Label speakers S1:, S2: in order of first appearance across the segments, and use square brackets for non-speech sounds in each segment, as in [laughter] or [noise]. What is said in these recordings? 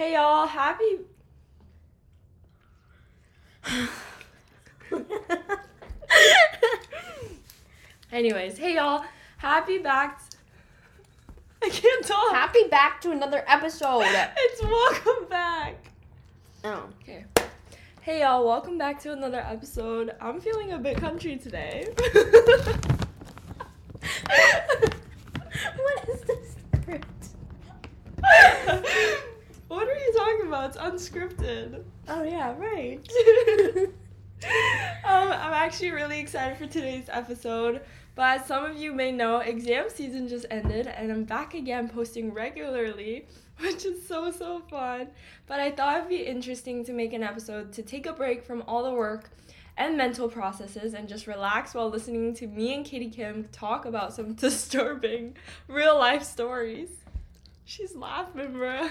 S1: Hey y'all, happy. Anyways, hey y'all, happy back. I can't talk.
S2: Happy back to another episode. [laughs]
S1: It's welcome back.
S2: Oh.
S1: Okay. Hey y'all, welcome back to another episode. I'm feeling a bit country today. [laughs]
S2: What is this script? [laughs]
S1: you talking about? It's unscripted.
S2: Oh yeah, right. [laughs] [laughs]
S1: um, I'm actually really excited for today's episode. But as some of you may know, exam season just ended, and I'm back again posting regularly, [laughs] which is so, so fun. But I thought it'd be interesting to make an episode to take a break from all the work and mental processes and just relax while listening to me and Katie Kim talk about some disturbing real life stories. She's laughing, bruh.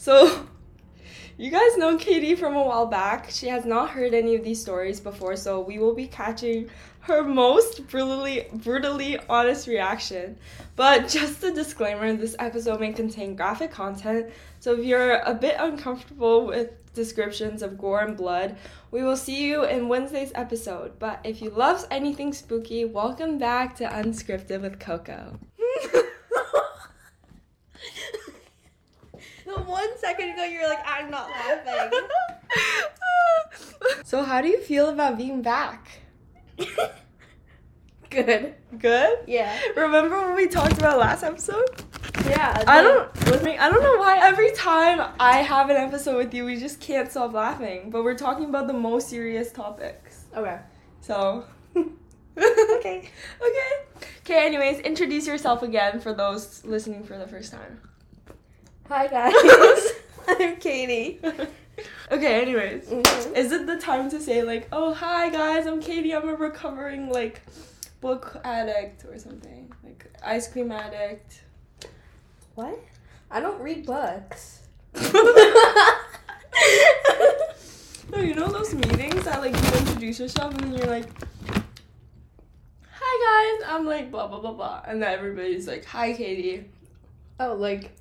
S1: So, [laughs] you guys know Katie from a while back. She has not heard any of these stories before, so we will be catching her most brutally brutally honest reaction. But [laughs] just a disclaimer, this episode may contain graphic content, so if you're a bit uncomfortable with descriptions of gore and blood, we will see you in Wednesday's episode. But if you love anything spooky, welcome back to Unscripted with Coco. [laughs]
S2: the one second ago you were like, I'm not laughing. [laughs]
S1: so how do you feel about being back? [laughs]
S2: Good.
S1: Good?
S2: Yeah.
S1: Remember when we talked about last episode?
S2: Yeah.
S1: I don't with me I don't know why every time I have an episode with you we just can't stop laughing. But we're talking about the most serious topics.
S2: Okay.
S1: So [laughs]
S2: Okay.
S1: Okay. Okay, anyways, introduce yourself again for those listening for the first time.
S2: Hi guys. [laughs] I'm Katie.
S1: okay, anyways.
S2: Mhm.
S1: Is it the time to say like, oh hi guys, I'm Katie, I'm a recovering like book addict or something? Like ice cream addict.
S2: What? I don't read books. [laughs]
S1: No, you know those meetings that like you introduce yourself and then you're like, "Hi guys," I'm like blah blah blah blah, and then everybody's like, "Hi Katie."
S2: oh, like.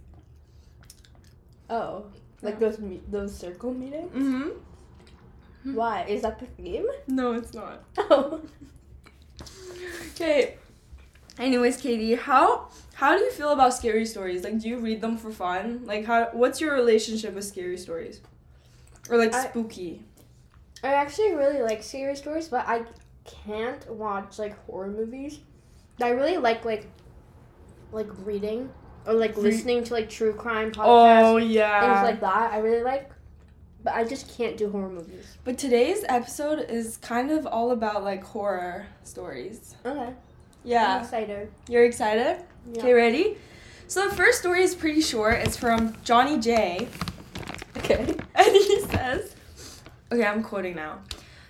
S2: Oh, like
S1: Yeah.
S2: those me- those circle meetings.
S1: Mm-hmm.
S2: Why is that the theme?
S1: No, it's not. [laughs]
S2: Oh.
S1: Okay. Anyways, Katie, how how do you feel about scary stories? Like, do you read them for fun? Like, how what's your relationship with scary stories, or like
S2: I-
S1: spooky?
S2: I actually really like scary stories, but I can't watch like horror movies. I really like like like reading or like
S1: Re-
S2: listening to like true crime podcasts,
S1: Oh yeah.
S2: things like that. I really like, but I just can't do horror movies.
S1: but today's episode is kind of all about like horror stories.
S2: Okay. I'm
S1: Yeah.
S2: excited.
S1: You're excited?
S2: Yeah.
S1: Okay, ready? So the first story is pretty short. It's from Johnny J.
S2: Okay. [laughs]
S1: And he says, okay, I'm quoting now.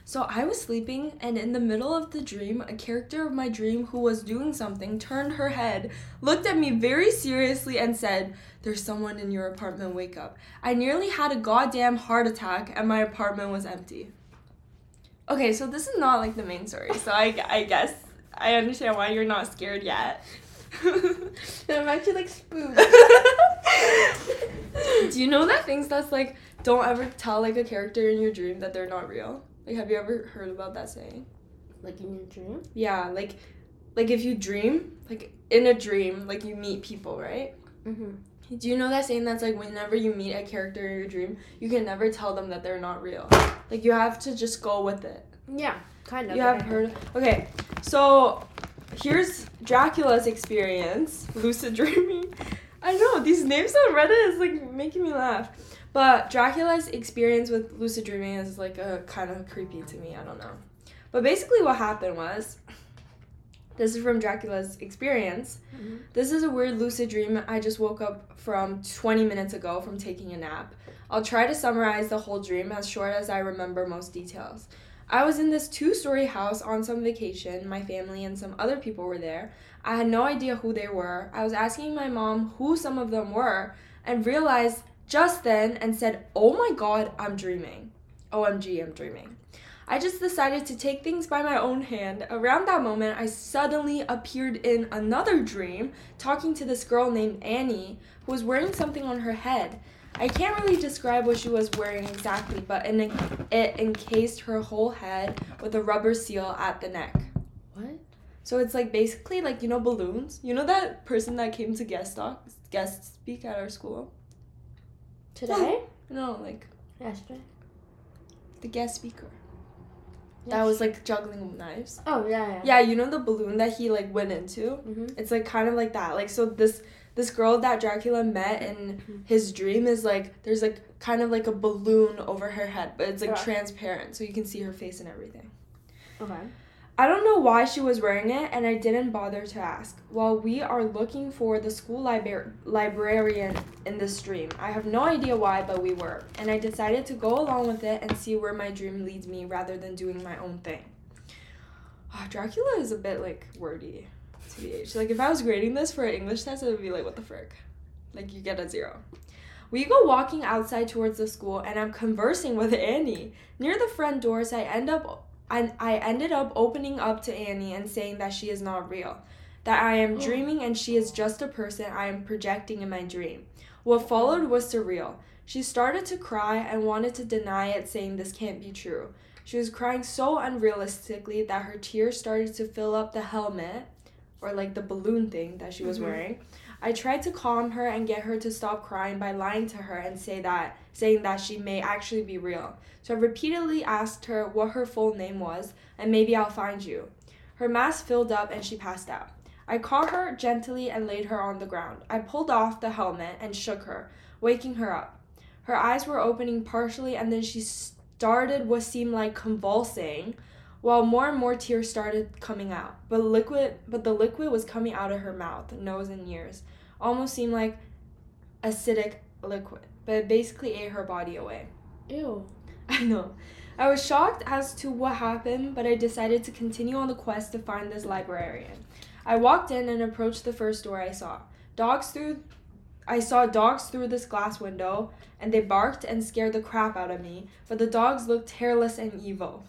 S1: So I was sleeping, and in the middle of the dream, a character of my dream who was doing something turned her head, looked at me very seriously, and said, There's someone in your apartment, wake up. I nearly had a goddamn heart attack, and my apartment was empty. Okay, so this is not like the main story, so I, I guess I understand why you're not scared yet. [laughs]
S2: I'm actually like spooked. [laughs]
S1: Do you know that things that's like don't ever tell like a character in your dream that they're not real? Like have you ever heard about that saying?
S2: like in your dream.
S1: Yeah, like like if you dream, like in a dream, like you meet people, right?
S2: Mm-hmm.
S1: Do you know that saying that's like whenever you meet a character in your dream, you can never tell them that they're not real. Like you have to just go with it.
S2: Yeah, kind of.
S1: You have heard Okay. So here's Dracula's experience, [laughs] lucid dreaming. I know these names on Reddit is like making me laugh. But Dracula's experience with lucid dreaming is like a kind of creepy to me. I don't know. But basically, what happened was this is from Dracula's experience.
S2: Mhm.
S1: This is a weird lucid dream I just woke up from 20 minutes ago from taking a nap. I'll try to summarize the whole dream as short as I remember most details. I was in this two story house on some vacation. My family and some other people were there. I had no idea who they were. I was asking my mom who some of them were and realized just then and said, Oh my god, I'm dreaming. OMG, I'm dreaming. I just decided to take things by my own hand. Around that moment, I suddenly appeared in another dream talking to this girl named Annie who was wearing something on her head. I can't really describe what she was wearing exactly, but in, it encased her whole head with a rubber seal at the neck.
S2: What?
S1: So it's like basically like you know balloons. You know that person that came to guest talk, guest speak at our school.
S2: Today?
S1: No, like
S2: Yesterday.
S1: the guest speaker. That was like juggling knives.
S2: Oh yeah, yeah.
S1: Yeah, you know the balloon that he like went into.
S2: Mm-hmm.
S1: It's like kind of like that. Like so this this girl that Dracula met in his dream is like there's like kind of like a balloon over her head, but it's like
S2: Yeah.
S1: transparent, so you can see her face and everything.
S2: Okay.
S1: I don't know why she was wearing it, and I didn't bother to ask. While we are looking for the school libra- librarian in the stream, I have no idea why, but we were. And I decided to go along with it and see where my dream leads me rather than doing my own thing. Ah, Dracula is a bit like wordy, TBH. Like, if I was grading this for an English test, it would be like, what the frick? Like, you get a zero. We go walking outside towards the school, and I'm conversing with Annie. Near the front doors, I end up I, I ended up opening up to Annie and saying that she is not real, that I am dreaming and she is just a person I am projecting in my dream. What followed was surreal. She started to cry and wanted to deny it, saying this can't be true. She was crying so unrealistically that her tears started to fill up the helmet, or like the balloon thing that she was
S2: Mhm.
S1: wearing. I tried to calm her and get her to stop crying by lying to her and say that saying that she may actually be real. So I repeatedly asked her what her full name was and maybe I'll find you. Her mask filled up and she passed out. I caught her gently and laid her on the ground. I pulled off the helmet and shook her, waking her up. Her eyes were opening partially and then she started what seemed like convulsing while more and more tears started coming out. But liquid but the liquid was coming out of her mouth, nose and ears. Almost seemed like acidic liquid, but it basically ate her body away.
S2: Ew. [laughs]
S1: I know. I was shocked as to what happened, but I decided to continue on the quest to find this librarian. I walked in and approached the first door I saw. Dogs through I saw dogs through this glass window, and they barked and scared the crap out of me, but the dogs looked hairless and evil.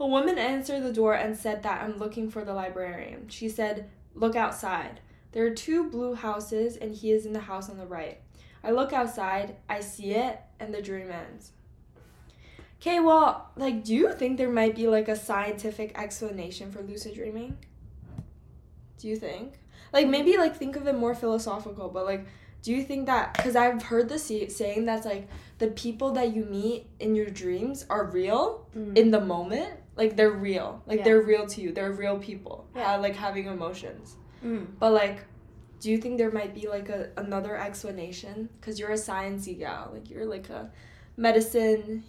S1: A woman answered the door and said that I'm looking for the librarian. She said, Look outside. There are two blue houses, and he is in the house on the right. I look outside, I see it, and the dream ends. Okay, well, like, do you think there might be like a scientific explanation for lucid dreaming? Do you think? Like, maybe like think of it more philosophical, but like, do you think that? Because I've heard the say- saying that's like the people that you meet in your dreams are real
S2: Mm.
S1: in the moment. Like they're real. Like
S2: Yeah.
S1: they're real to you. They're real people.
S2: Yeah.
S1: ha- like having emotions.
S2: Mm.
S1: But like, do you think there might be like a another explanation? Cause you're a sciencey gal. Like you're like a medicine,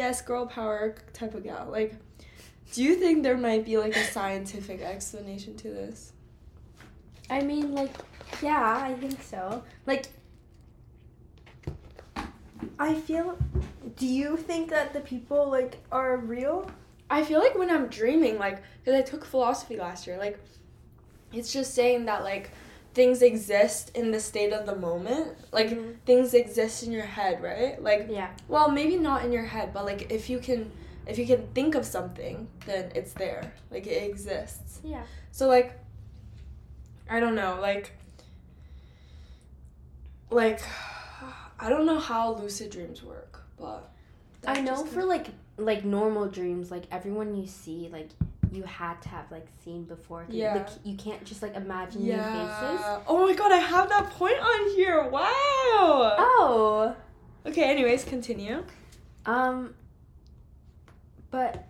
S1: yes, girl power type of gal. Like, do you think there might be like a scientific explanation to this?
S2: I mean, like, yeah, I think so. Like, I feel. Do you think that the people like are real?
S1: I feel like when I'm dreaming, like, because I took philosophy last year, like, it's just saying that like things exist in the state of the moment. Like
S2: Mhm.
S1: things exist in your head, right? Like
S2: Yeah.
S1: Well, maybe not in your head, but like if you can if you can think of something, then it's there. Like it exists.
S2: Yeah.
S1: So like I don't know, like like [sighs] I don't know how lucid dreams work, but
S2: I know for like like normal dreams, like everyone you see, like you had to have like seen before.
S1: Yeah.
S2: Like, you can't just like imagine
S1: yeah.
S2: new faces.
S1: Oh my god, I have that point on here. Wow.
S2: Oh.
S1: Okay, anyways, continue.
S2: Um. But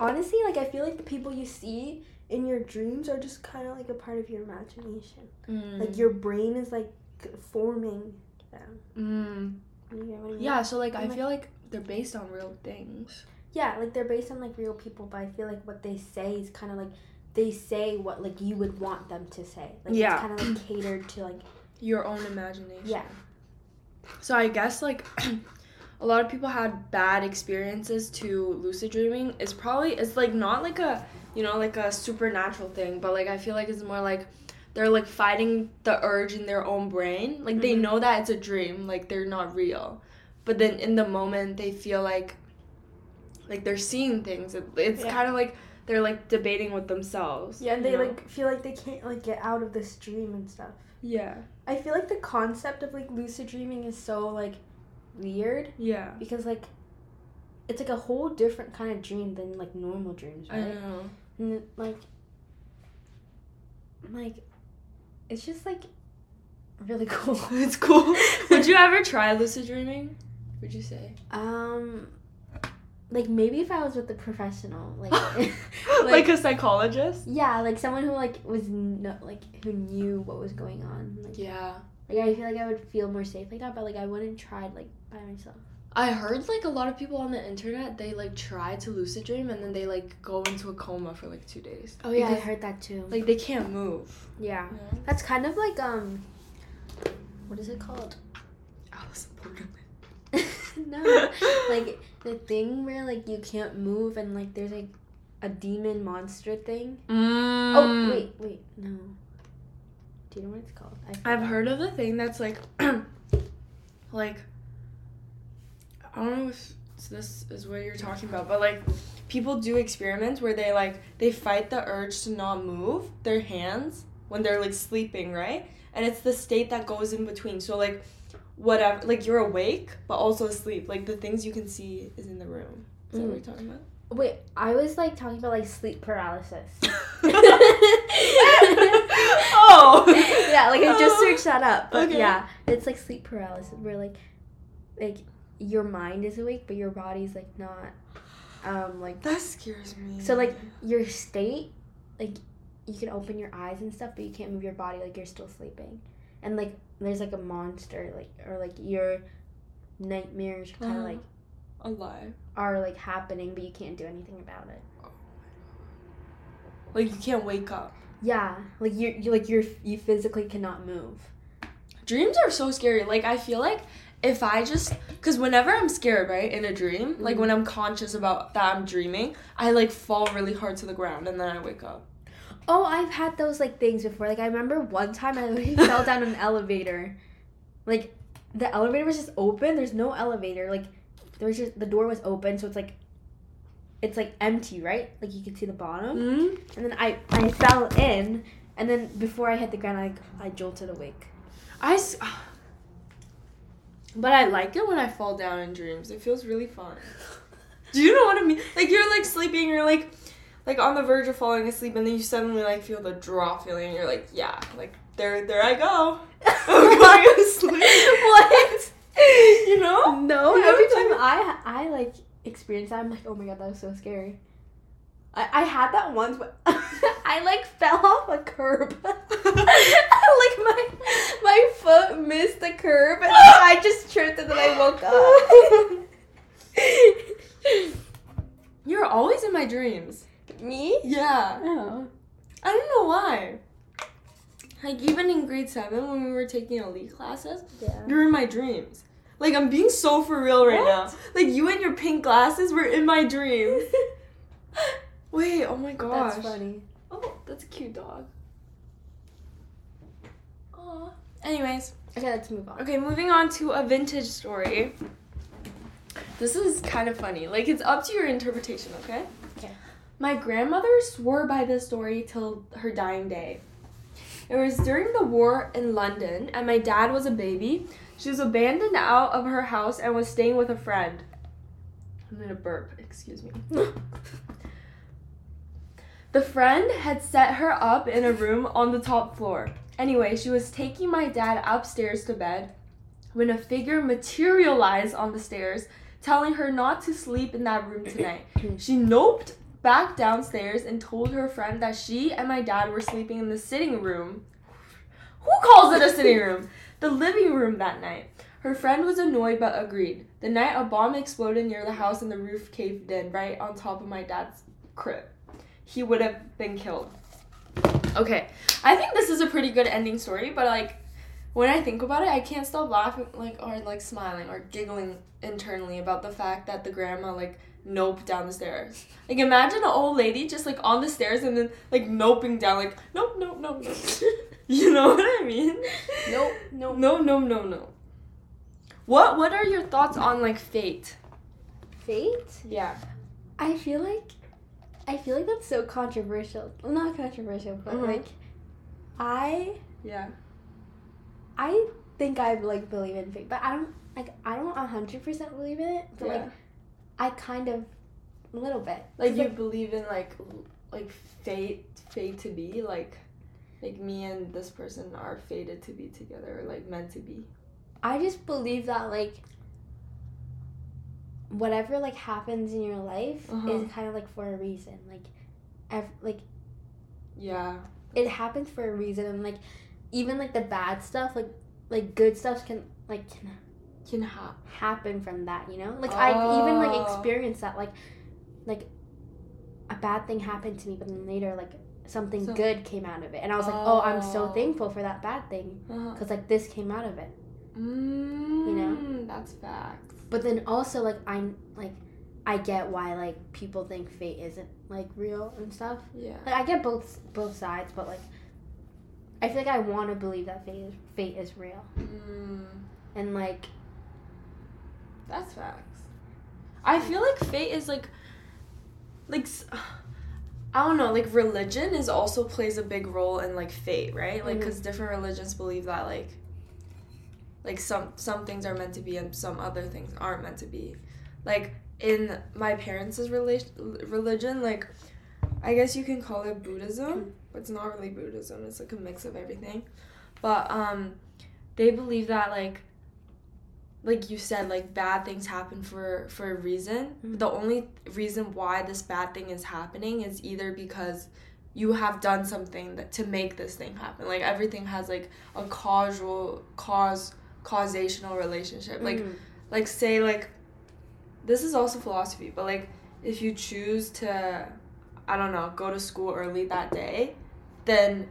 S2: honestly, like I feel like the people you see in your dreams are just kind of like a part of your imagination. Like your brain is like forming them.
S1: mm.
S2: You what I mean?
S1: Yeah, so like I
S2: I'm like-
S1: feel like they're based on real things.
S2: Yeah, like they're based on like real people, but I feel like what they say is kind of like they say what like you would want them to say. Like
S1: Yeah.
S2: it's kind of like catered to like [clears throat]
S1: Your own imagination.
S2: yeah.
S1: So I guess like [clears throat] a lot of people had bad experiences to lucid dreaming. It's probably it's like not like a you know like a supernatural thing, but like I feel like it's more like they're like fighting the urge in their own brain. Like they
S2: Mhm.
S1: know that it's a dream, like they're not real. But then in the moment they feel like like they're seeing things. It- It's
S2: Yeah.
S1: kind of like they're like debating with themselves.
S2: Yeah, and they
S1: know?
S2: like feel like they can't like get out of this dream and stuff.
S1: yeah
S2: I feel like the concept of like lucid dreaming is so like weird
S1: yeah.
S2: because like it's like a whole different kind of dream than like normal dreams, right?
S1: I know.
S2: And it, like like it's just like really [laughs] cool. [laughs]
S1: It's cool. [laughs] Would you ever try lucid dreaming? Would you say?
S2: Um like maybe if I was with a professional, like
S1: like, a psychologist?
S2: yeah, like someone who like was no, like who knew what was going on. Like,
S1: Yeah.
S2: like I feel like I would feel more safe like that, but like I wouldn't try it like by myself.
S1: I heard like a lot of people on the internet they like try to lucid dream and then they like go into a coma for like two days.
S2: Oh yeah, I heard that too.
S1: like they can't move.
S2: yeah,
S1: know?
S2: that's kind of like um, what is it called?
S1: Alice in Borderland. [laughs]
S2: no, like [laughs] the thing where like you can't move and like there's like a demon monster thing.
S1: Mm.
S2: Oh wait, wait, no. Do you know what it's called? I
S1: I've heard of the thing that's like, [clears throat] like, I don't know if this is what you're talking about, but like, people do experiments where they like they fight the urge to not move their hands when they're like sleeping, right? And it's the state that goes in between. So like, whatever, like you're awake but also asleep. Like the things you can see is in the room. Is that what
S2: Mm.
S1: you're talking about?
S2: Wait, I was like talking about like sleep paralysis. [laughs] [laughs]
S1: oh.
S2: yeah, like I just [laughs] searched that up. But
S1: Okay.
S2: yeah, it's like sleep paralysis where like like your mind is awake but your body's like not um like
S1: That scares me.
S2: so like your state like you can open your eyes and stuff but you can't move your body like you're still sleeping. And like there's like a monster like or like your nightmares kind of
S1: Uh-huh.
S2: like [gasps]
S1: alive.
S2: are like happening but you can't do anything about it.
S1: Like you can't wake up.
S2: Yeah, like you're you like you're you physically cannot move.
S1: Dreams are so scary. Like I feel like if I just cuz whenever I'm scared, right, in a dream, like when I'm conscious about that I'm dreaming, I like fall really hard to the ground and then I wake up.
S2: Oh, I've had those like things before. Like I remember one time I literally [laughs] fell down an elevator. Like the elevator was just open. There's no elevator. Like there was just the door was open, so it's like it's like empty, right? Like you can see the bottom.
S1: Mm?
S2: And then I I fell in, and then before I hit the ground, I I jolted awake.
S1: I s- But I like it when I fall down in dreams. It feels really fun. [laughs] Do you know what I mean? Like you're like sleeping, you're like like on the verge of falling asleep and then you suddenly like feel the draw feeling and you're like, yeah, like there there I go. [laughs] I'm [laughs] going to sleep.
S2: what?
S1: You know?
S2: No,
S1: You know
S2: every
S1: I'm
S2: time I I like experience that, I'm like, oh my god, that was so scary. I, I had that once, but [laughs] I like fell off a curb. [laughs] like my my foot missed the curb, and I just tripped, and then I woke up. [laughs]
S1: You're always in my dreams.
S2: Me?
S1: Yeah.
S2: Oh.
S1: I don't know why. Like even in grade seven when we were taking elite classes,
S2: Yeah.
S1: you're in my dreams. Like I'm being so for real right now. Like you and your pink glasses were in my dreams. Wait, oh my gosh.
S2: That's funny.
S1: Oh, that's a cute dog. Aw. Anyways,
S2: Okay, let's move on.
S1: okay, moving on to a vintage story. This is kind of funny. Like it's up to your interpretation, okay?
S2: Okay.
S1: My grandmother swore by this story till her dying day. It was during the war in London, and my dad was a baby. She was abandoned out of her house and was staying with a friend. I'm gonna burp, excuse me. [laughs] The friend had set her up in a room on the top floor. Anyway, she was taking my dad upstairs to bed when a figure materialized on the stairs, telling her not to sleep in that room tonight. she noped back downstairs and told her friend that she and my dad were sleeping in the sitting room. Who calls it a sitting room? The living room that night. Her friend was annoyed but agreed. The night a bomb exploded near the house and the roof caved in right on top of my dad's crib. He would have been killed. Okay, I think this is a pretty good ending story, but like when I think about it, I can't stop laughing like or like smiling or giggling internally about the fact that the grandma like nope down the stairs. Like imagine an old lady just like on the stairs and then like noping down like nope nope nope nope. [laughs] you know what I mean?
S2: Nope, nope.
S1: No no no no. What what are your thoughts on like fate?
S2: Fate?
S1: Yeah.
S2: I feel like I feel like that's so controversial. Well, not controversial, but
S1: Mhm.
S2: like I
S1: Yeah.
S2: I think I like believe in fate, but I don't like I don't hundred percent believe in it. But
S1: Yeah.
S2: like I kind of a little bit.
S1: Like you believe in like like fate fate to be like like me and this person are fated to be together or like meant to be.
S2: I just believe that like whatever like happens in your life
S1: Uh-huh.
S2: is kind of like for a reason. Like ev- like
S1: Yeah.
S2: it happens for a reason and like even like the bad stuff like like good stuff can like can
S1: Can have.
S2: happen from that, you know? Like I've even like
S1: Oh.
S2: experienced that like like a bad thing happened to me but then later like something
S1: So-
S2: good came out of it and I was like, "Oh, I'm so
S1: Oh.
S2: thankful for that bad thing
S1: Uh-huh.
S2: cuz like this came out of it."
S1: Mm,
S2: know?
S1: That's facts.
S2: But then also like I'm like I get why like people think fate isn't like real and stuff.
S1: Yeah.
S2: Like I get both both sides, but like I feel like I want to believe that fate is fate is real.
S1: Mm,
S2: And like
S1: that's facts. I feel like fate is like like s- I don't know, like religion is also plays a big role in like fate, right? Like
S2: Mhm.
S1: cuz different religions believe that like like some some things are meant to be and some other things aren't meant to be. Like in my parents' rela- religion, like I guess you can call it Buddhism, but it's not really Buddhism. It's like a mix of everything. But um they believe that like like you said like bad things happen for for a reason.
S2: Mhm.
S1: The only reason why this bad thing is happening is either because you have done something that to make this thing happen. Like everything has like a causal cause causational relationship. Like
S2: mm,
S1: like say like this is also philosophy but like if you choose to i don't know go to school early that day then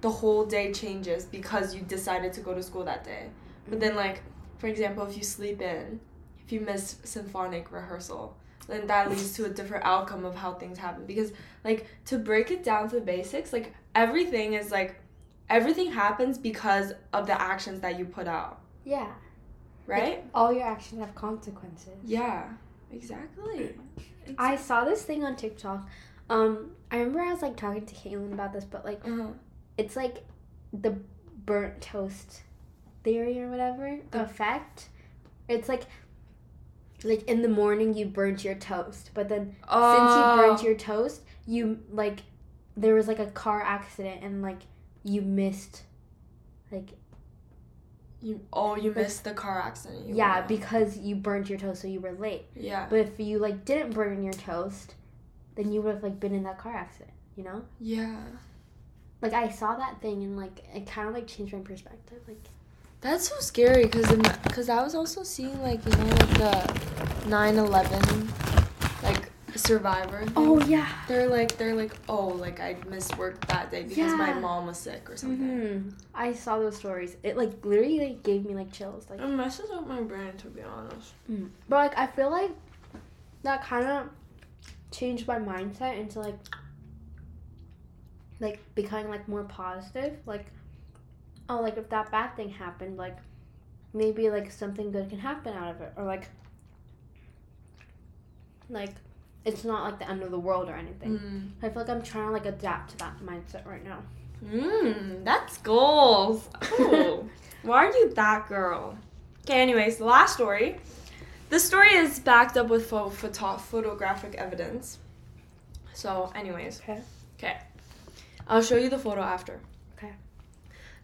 S1: the whole day changes because you decided to go to school that day. But then like for example if you sleep in if you miss symphonic rehearsal then that leads to a different outcome of how things happen. Because like to break it down to the basics like everything is like everything happens because of the actions that you put out
S2: yeah,
S1: right
S2: all your actions have consequences.
S1: Yeah, exactly.
S2: I saw this thing on TikTok. Um, I remember I was like talking to Caitlin about this, but like
S1: uh-huh.
S2: it's like the burnt toast theory or whatever
S1: The-
S2: effect. It's like like in the morning you burnt your toast, but then since
S1: Oh.
S2: you burnt your toast, you like there was like a car accident and like you missed like
S1: you oh you missed the car accident.
S2: Yeah because you burnt your toast so you were late.
S1: yeah
S2: But if you like didn't burn your toast, then you would have like been in that car accident, you know?
S1: yeah.
S2: Like I saw that thing and like it kind of like changed my perspective. Like
S1: That's so scary because because I was also seeing like you know like the 9/11 like survivor. Thing.
S2: oh yeah.
S1: They're like they're like oh like I missed work that day because my mom was sick or something.
S2: hmm I saw those stories. It like literally like gave me like chills. Like,
S1: It messes up my brain to be honest.
S2: but like I feel like that kind of changed my mindset into like like becoming like more positive. Like, oh, like if that bad thing happened, like maybe like something good can happen out of it, or like like it's not like the end of the world or anything.
S1: Mm.
S2: I feel like I'm trying to like adapt to that mindset right now.
S1: Mmm, that's goals. Ooh. [laughs] Why are you that girl? Okay, anyways, the last story. This story is backed up with pho- photo- photographic evidence. So, anyways.
S2: Okay.
S1: Okay. I'll show you the photo after.
S2: Okay.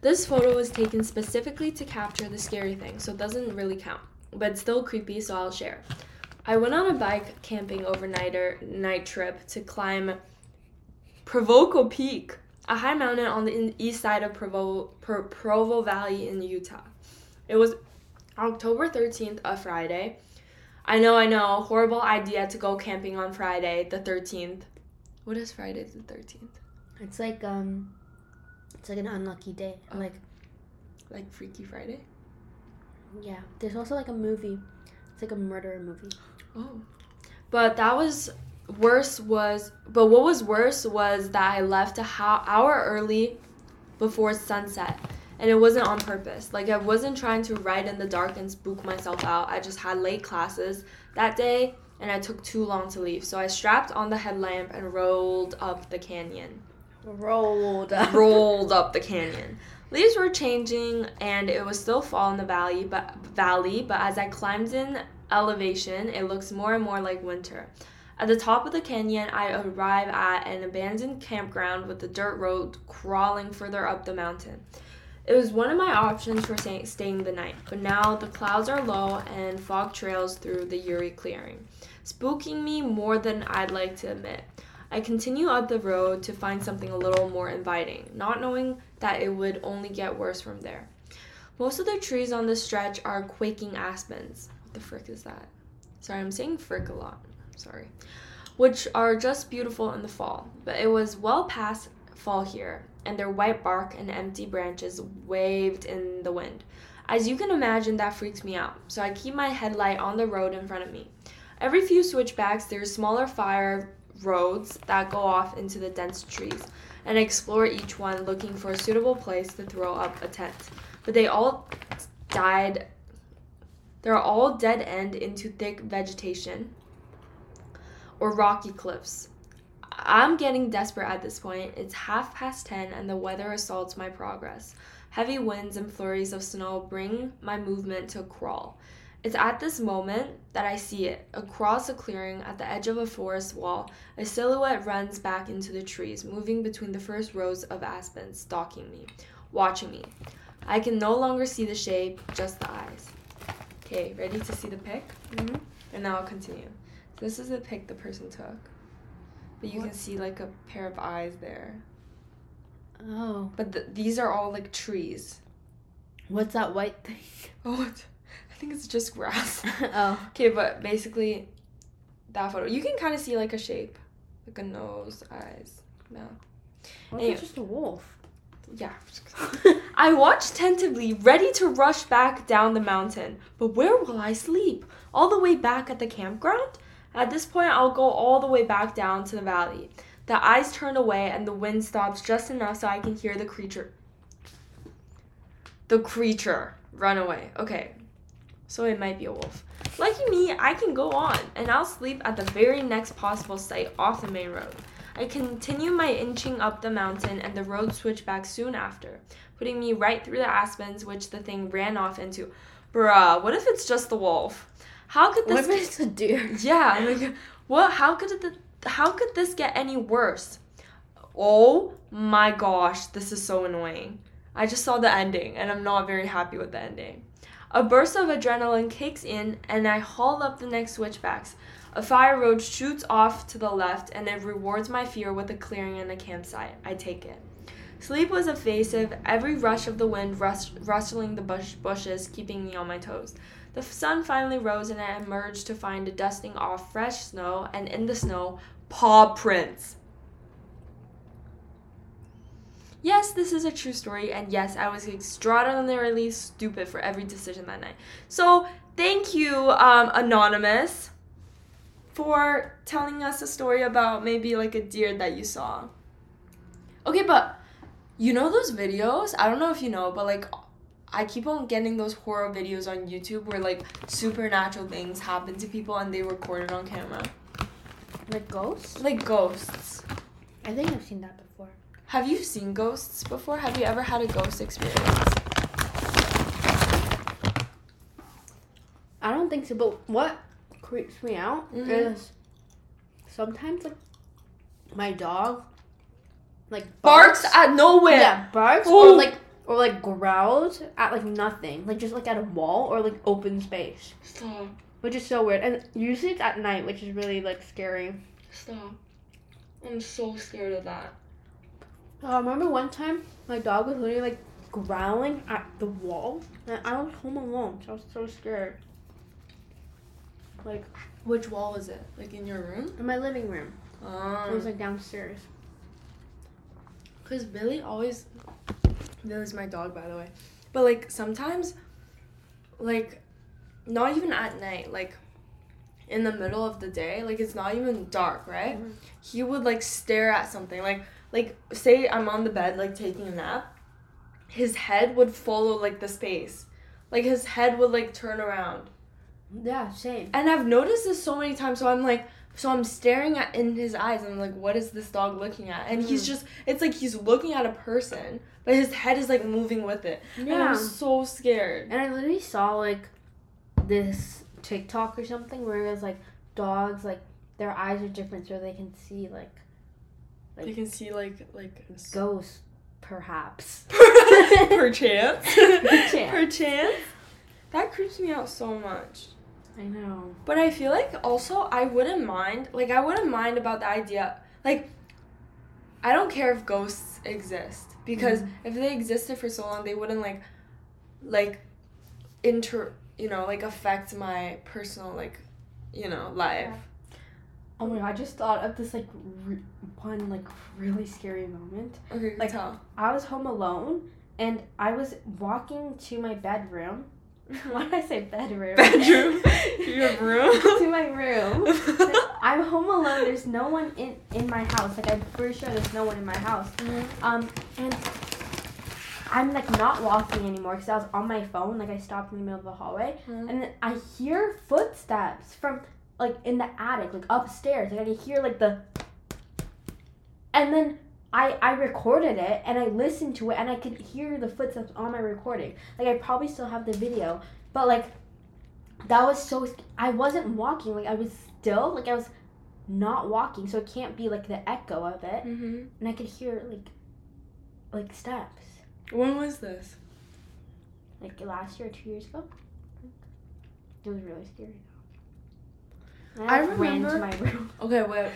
S1: This photo was taken specifically to capture the scary thing, so it doesn't really count. But it's still creepy, so I'll share. I went on a bike camping overnighter night trip to climb Provoco Peak, a high mountain on the east side of Provo, Pro- Provo Valley in Utah. It was October 13th, a Friday. I know, I know, horrible idea to go camping on Friday, the 13th. What is Friday the 13th?
S2: It's like um, it's like an unlucky day.
S1: Oh.
S2: Like
S1: Like Freaky Friday?
S2: yeah, there's also like a movie. It's like a murder movie.
S1: Oh. But that was worse was but what was worse was that I left a ho- hour early before sunset and it wasn't on purpose. Like I wasn't trying to ride in the dark and spook myself out. I just had late classes that day and I took too long to leave. So I strapped on the headlamp and rolled up the canyon.
S2: Rolled up.
S1: rolled up the canyon. Leaves were changing and it was still fall in the valley, but valley, but as I climbed in elevation, it looks more and more like winter. At the top of the canyon, I arrive at an abandoned campground with the dirt road crawling further up the mountain. It was one of my options for stay- staying the night, but now the clouds are low and fog trails through the Uri clearing, spooking me more than I'd like to admit. I continue up the road to find something a little more inviting, not knowing that it would only get worse from there. Most of the trees on this stretch are quaking aspens. The frick is that? Sorry, I'm saying frick a lot. Sorry. Which are just beautiful in the fall, but it was well past fall here, and their white bark and empty branches waved in the wind. As you can imagine, that freaks me out, so I keep my headlight on the road in front of me. Every few switchbacks, there's smaller fire roads that go off into the dense trees, and I explore each one looking for a suitable place to throw up a tent. But they all died. They're all dead end into thick vegetation or rocky cliffs. I'm getting desperate at this point. It's half past 10 and the weather assaults my progress. Heavy winds and flurries of snow bring my movement to a crawl. It's at this moment that I see it. Across a clearing at the edge of a forest wall, a silhouette runs back into the trees, moving between the first rows of aspens, stalking me, watching me. I can no longer see the shape, just the eyes. Okay, ready to see the pic?
S2: Mhm.
S1: And now I'll continue. This is the pic the person took. But you
S2: What?
S1: can see like a pair of eyes there.
S2: Oh.
S1: But th- these are all like trees.
S2: What's that white thing? [laughs]
S1: Oh? I think it's just grass. [laughs]
S2: oh. [laughs]
S1: Okay, but basically, that photo you can kind of see like a shape, like a nose, eyes, mouth.
S2: What
S1: Anyway.
S2: it's just a wolf?
S1: Yeah. I watch tentatively, ready to rush back down the mountain. But where will I sleep? All the way back at the campground? At this point, I'll go all the way back down to the valley. The eyes turn away and the wind stops just enough so I can hear the creature. The creature run away. Okay. So it might be a wolf. Lucky me, I can go on, and I'll sleep at the very next possible site off the main road. I continue my inching up the mountain, and the road switched back soon after, putting me right through the aspens which the thing ran off into. Bruh, what if it's just the wolf? How could
S2: What
S1: this
S2: if it's a deer? [laughs]
S1: yeah, like what? How could it? How could this get any worse? Oh my gosh, this is so annoying. I just saw the ending, and I'm not very happy with the ending. A burst of adrenaline kicks in, and I haul up the next switchbacks. A fire road shoots off to the left, and it rewards my fear with a clearing and a campsite. I take it. Sleep was evasive, every rush of the wind rus- rustling the bush- bushes, keeping me on my toes. The sun finally rose, and I emerged to find a dusting off fresh snow, and in the snow, paw prints. Yes, this is a true story, and yes, I was extraordinarily stupid for every decision that night. So, thank you, um, Anonymous, for telling us a story about maybe like a deer that you saw. Okay, but you know those videos? I don't know if you know, but like I keep on getting those horror videos on YouTube where like supernatural things happen to people and they record it on camera.
S2: Like ghosts?
S1: Like ghosts.
S2: I think I've seen that before.
S1: Have you seen ghosts before? Have you ever had a ghost experience?
S2: I don't think so, but what creeps me out
S1: Mhm.
S2: is sometimes like my dog like
S1: Barks at nowhere.
S2: Yeah, barks
S1: Ooh.
S2: or like or like growls at like nothing, like just like at a wall or like open space,
S1: Stop.
S2: which is so weird. And usually it's at night, which is really like scary.
S1: Stop. I'm so scared of that.
S2: Uh, I remember one time my dog was literally like growling at the wall, and I was home alone, so I was so scared. Like
S1: Which wall was it? Like in your room?
S2: in my living room, it was
S1: Um,
S2: like downstairs.
S1: Cause Billy always, Billy's my dog by the way, but like sometimes, like, not even at night, like, in the middle of the day, like it's not even dark, right?
S2: Mhm.
S1: He would like stare at something, like, like say I'm on the bed like taking a nap, his head would follow like the space, like his head would like turn around,
S2: Yeah, same.
S1: And I've noticed this so many times. So I'm like, so I'm staring at in his eyes. And I'm like, what is this dog looking at? And he's
S2: Mhm.
S1: just, it's like he's looking at a person, but his head is like moving with it. And
S2: Yeah.
S1: I'm so scared.
S2: And I literally saw like this TikTok or something where it was like dogs like their eyes are different so they can see like
S1: You can see like like
S2: ghosts perhaps. [laughs]
S1: perchance. [laughs]
S2: Perchance.
S1: perchance. That creeps me out so much.
S2: I know.
S1: But I feel like also I wouldn't mind like I wouldn't mind about the idea like I don't care if ghosts exist because
S2: Mhm.
S1: if they existed for so long they wouldn't like like inter you know like affect my personal like you know life.
S2: Oh my god, I just thought of this like re- one like really scary moment.
S1: Okay,
S2: Like-
S1: tell.
S2: I was home alone and I was walking to my bedroom. [laughs] Why did I say bedroom?
S1: Bedroom. [laughs] Your room.
S2: to my room. [laughs] I'm home alone. There's no one in in my house. Like I'm pretty sure there's no one in my house. Um, and I'm like not walking anymore because I was on my phone. Like I stopped in the middle of the hallway,
S1: Mhm.
S2: and then I hear footsteps from like in the attic, like upstairs. Like I can hear like the, and then. I, I recorded it and I listened to it and I could hear the footsteps on my recording. Like I probably still have the video, but like that was so I wasn't walking. Like I was still like I was not walking, so it can't be like the echo of it
S1: hmm
S2: and I could hear like like steps.
S1: When was this?
S2: Like last year or two years ago. It was really scary.
S1: I
S2: I, like, ran to
S1: remember-
S2: my room.
S1: Okay, wait.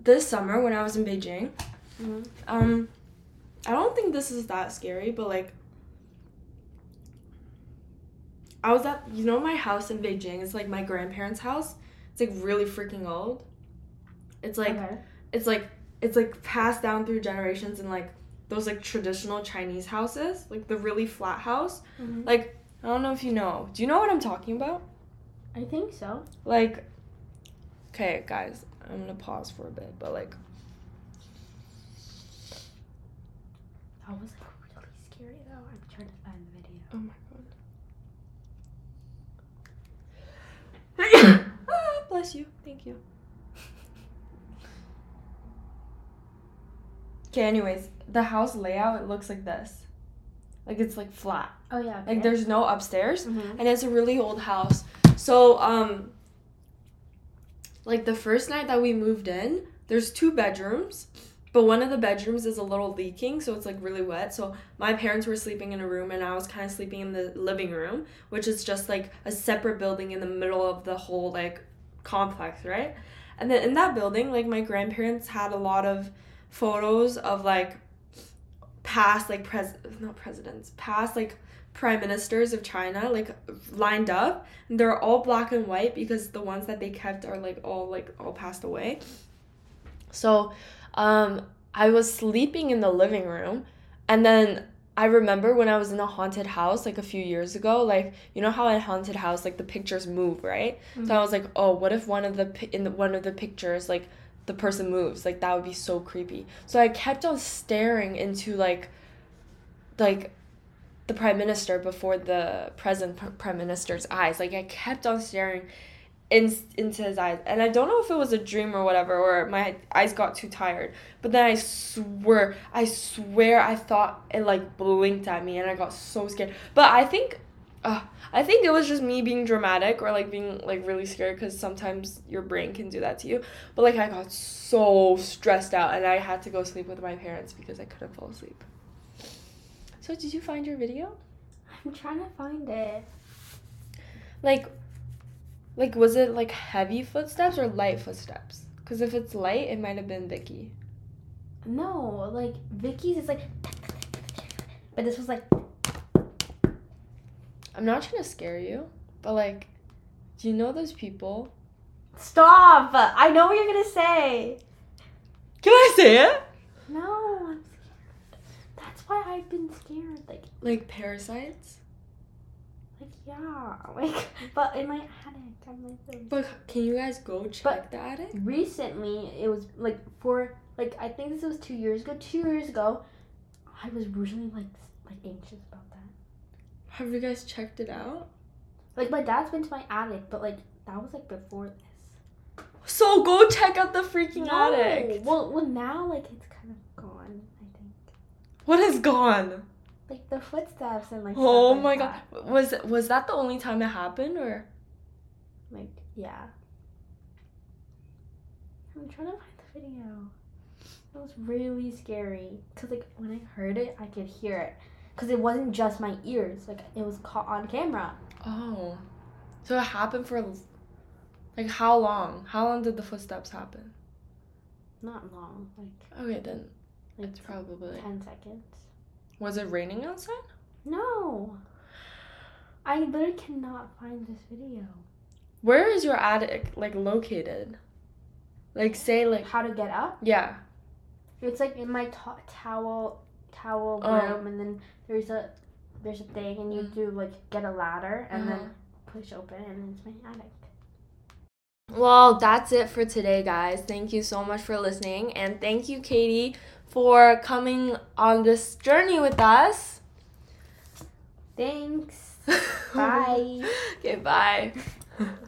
S1: This summer when I was in Beijing,
S2: Mhm.
S1: um, I don't think this is that scary, but like, I was at you know my house in Beijing. It's like my grandparents' house. It's like really freaking old. It's like
S2: okay.
S1: it's like it's like passed down through generations and like those like traditional Chinese houses, like the really flat house.
S2: Mhm.
S1: Like I don't know if you know. Do you know what I'm talking about?
S2: I think so.
S1: Like, okay, guys, I'm gonna pause for a bit, but like,
S2: That was like really scary though. I'm trying to find the video.
S1: oh my god. [coughs] ah, bless you. Thank you. Okay, anyways, the house layout it looks like this. Like it's like flat.
S2: Oh yeah.
S1: Like there's no upstairs.
S2: Mhm.
S1: and it's a really old house. So um like the first night that we moved in, there's two bedrooms, but one of the bedrooms is a little leaking, so it's like really wet. So my parents were sleeping in a room and I was kind of sleeping in the living room, which is just like a separate building in the middle of the whole like complex, right? And then in that building, like my grandparents had a lot of photos of like past like pres not presidents, past like prime ministers of China like lined up and they're all black and white because the ones that they kept are like all like all passed away. So um I was sleeping in the living room and then I remember when I was in a haunted house like a few years ago like you know how in haunted house like the pictures move, right? So I was like, "Oh, what if one of the in the, one of the pictures like the person moves? Like that would be so creepy." So I kept on staring into like like the prime minister before the present pr- prime minister's eyes. Like I kept on staring in, into his eyes, and I don't know if it was a dream or whatever, or my eyes got too tired. But then I swear, I swear, I thought it like blinked at me, and I got so scared. But I think, uh, I think it was just me being dramatic or like being like really scared because sometimes your brain can do that to you. But like I got so stressed out, and I had to go sleep with my parents because I couldn't fall asleep. So did you find your video?
S2: I'm trying to find it.
S1: Like, like was it like heavy footsteps or light footsteps? Because if it's light, it might have been Vicky.
S2: No, like Vicky's is like, but this was like
S1: I'm not trying to scare you, but like, do you know those people?
S2: stop. I know what you're gonna say.
S1: Can I say it?
S2: No, I'm scared. That's why I've been scared. Like,
S1: Like parasites.
S2: Like yeah, [laughs] like. But in my attic, I'm like. um,
S1: But can you guys go check the attic?
S2: Recently, it was like for like I think this was two years ago. Two years ago, I was really like like anxious about that.
S1: Have you guys checked it out?
S2: Like my dad's been to my attic, but like that was like before this.
S1: So go check out the freaking attic.
S2: Well, well now like it's kind of gone. I think.
S1: What is gone?
S2: Like the footsteps and like.
S1: Oh
S2: like
S1: my god. Was was that the only time it happened or?
S2: Like yeah. I'm trying to find the video. It was really scary. Cause like when I heard it, I could hear it. Cause it wasn't just my ears. Like it was caught on camera.
S1: Oh. So it happened for like how long? How long did the footsteps happen?
S2: Not long. Like
S1: Okay, then
S2: like
S1: it's probably
S2: ten seconds.
S1: Was it raining outside?
S2: No. I literally cannot find this video.
S1: Where is your attic like located? Like say like
S2: How to get up?
S1: yeah.
S2: It's like in my to- towel towel
S1: Oh.
S2: room, and then there's a there's a thing, and you
S1: Mm.
S2: do like get a ladder and
S1: Uh-huh.
S2: then push open, and it's my attic.
S1: Well, that's it for today, guys. Thank you so much for listening. And thank you, Katie, for coming on this journey with us.
S2: Thanks. [laughs] Bye.
S1: okay, bye. [laughs]